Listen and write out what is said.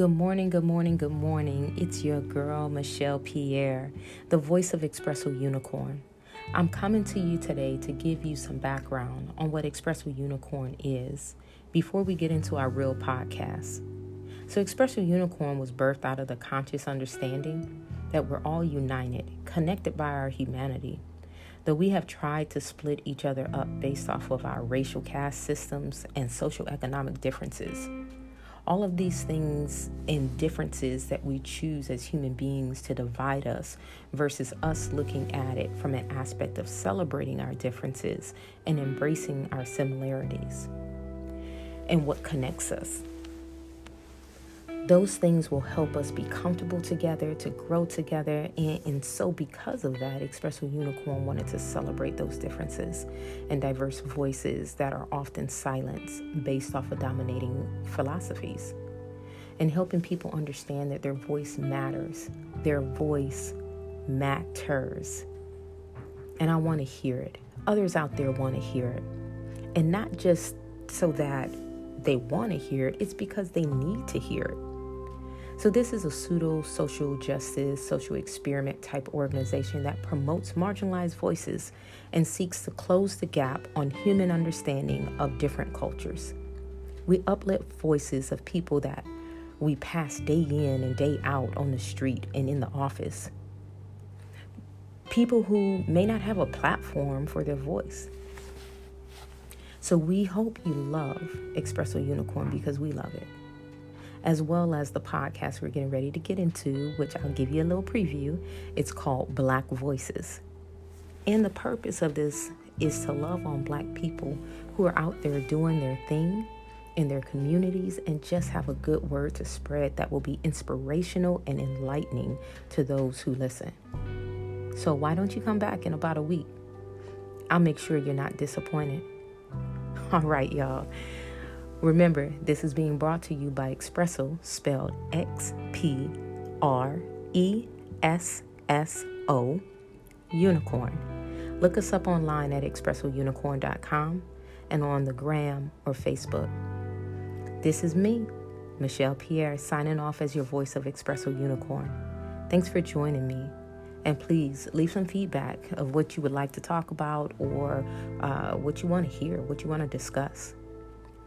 Good morning, good morning, good morning. It's your girl, Michelle Pierre, the voice of Xpresso Unicorn. I'm coming to you today to give you some background on what Xpresso Unicorn is before we get into our real podcast. So, Xpresso Unicorn was birthed out of the conscious understanding that we're all united, connected by our humanity. Though we have tried to split each other up based off of our racial caste systems and social economic differences, all of these things and differences that we choose as human beings to divide us versus us looking at it from an aspect of celebrating our differences and embracing our similarities and what connects us. Those things will help us be comfortable together, to grow together, and, and so because of that, Xpresso Unicorn wanted to celebrate those differences and diverse voices that are often silenced based off of dominating philosophies. And helping people understand that their voice matters. Their voice matters. And I want to hear it. Others out there want to hear it. And not just so that they want to hear it, it's because they need to hear it. So, this is a pseudo social justice, social experiment type organization that promotes marginalized voices and seeks to close the gap on human understanding of different cultures. We uplift voices of people that we pass day in and day out on the street and in the office. People who may not have a platform for their voice. So we hope you love Xpresso Unicorn because we love it as well as the podcast we're getting ready to get into, which I'll give you a little preview. It's called Black Voices. And the purpose of this is to love on Black people who are out there doing their thing in their communities and just have a good word to spread that will be inspirational and enlightening to those who listen. So, why don't you come back in about a week? I'll make sure you're not disappointed. All right, y'all. Remember, this is being brought to you by Xpresso, spelled X P R E S S O, Unicorn. Look us up online at xpressounicorn.com and on the gram or Facebook. This is me, Michelle Pierre, signing off as your voice of Xpresso Unicorn. Thanks for joining me. And please leave some feedback of what you would like to talk about or uh, what you want to hear, what you want to discuss.